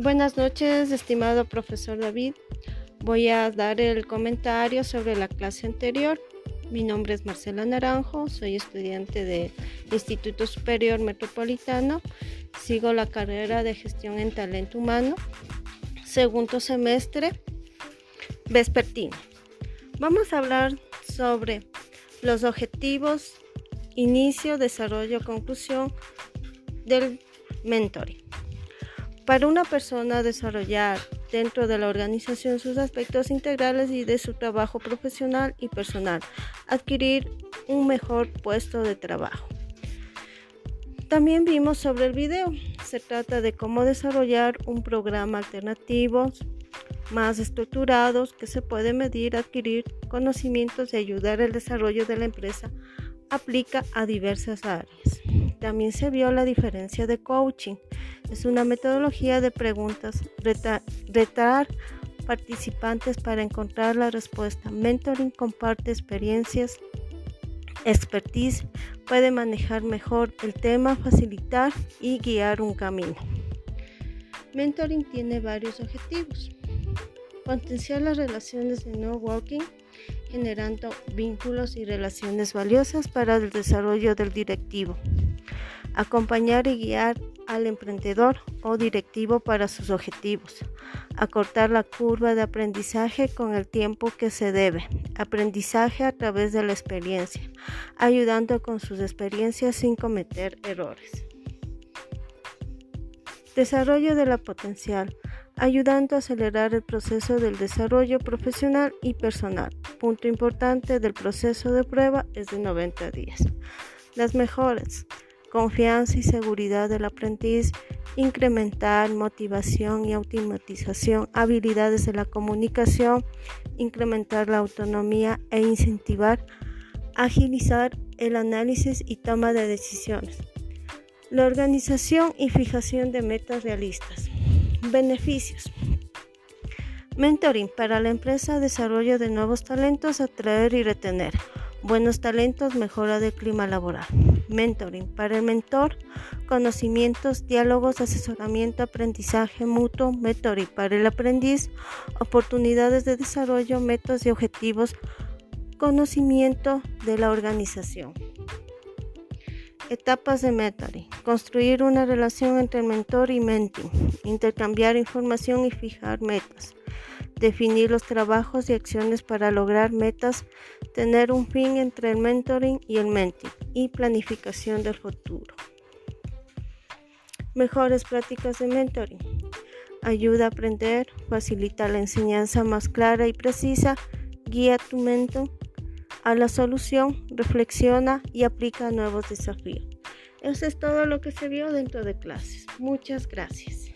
Buenas noches, estimado profesor David. Voy a dar el comentario sobre la clase anterior. Mi nombre es Marcela Naranjo, soy estudiante del Instituto Superior Metropolitano. Sigo la carrera de gestión en talento humano, segundo semestre vespertino. Vamos a hablar sobre los objetivos, inicio, desarrollo, conclusión del mentoring. Para una persona desarrollar dentro de la organización sus aspectos integrales y de su trabajo profesional y personal, adquirir un mejor puesto de trabajo. También vimos sobre el video. Se trata de cómo desarrollar un programa alternativo más estructurados que se puede medir, adquirir conocimientos y ayudar al desarrollo de la empresa. Aplica a diversas áreas. También se vio la diferencia de coaching es una metodología de preguntas, retar participantes para encontrar la respuesta. Mentoring comparte experiencias, expertise, puede manejar mejor el tema, facilitar y guiar un camino. Mentoring tiene varios objetivos. Potenciar las relaciones de networking, generando vínculos y relaciones valiosas para el desarrollo del directivo. Acompañar y guiar al emprendedor o directivo para sus objetivos, acortar la curva de aprendizaje con el tiempo que se debe, aprendizaje a través de la experiencia, ayudando con sus experiencias sin cometer errores. Desarrollo de la potencial, ayudando a acelerar el proceso del desarrollo profesional y personal. Punto importante del proceso de prueba es de 90 días. Las mejores confianza y seguridad del aprendiz, incrementar motivación y automatización, habilidades de la comunicación, incrementar la autonomía e incentivar, agilizar el análisis y toma de decisiones. La organización y fijación de metas realistas. Beneficios. Mentoring para la empresa, desarrollo de nuevos talentos, atraer y retener. Buenos talentos, mejora del clima laboral. Mentoring. Para el mentor, conocimientos, diálogos, asesoramiento, aprendizaje mutuo. Mentoring. Para el aprendiz, oportunidades de desarrollo, metas y objetivos, conocimiento de la organización. Etapas de mentoring. Construir una relación entre mentor y mentor. Intercambiar información y fijar metas definir los trabajos y acciones para lograr metas, tener un fin entre el mentoring y el menting y planificación del futuro. Mejores prácticas de mentoring. Ayuda a aprender, facilita la enseñanza más clara y precisa, guía tu mentor a la solución, reflexiona y aplica nuevos desafíos. Eso es todo lo que se vio dentro de clases. Muchas gracias.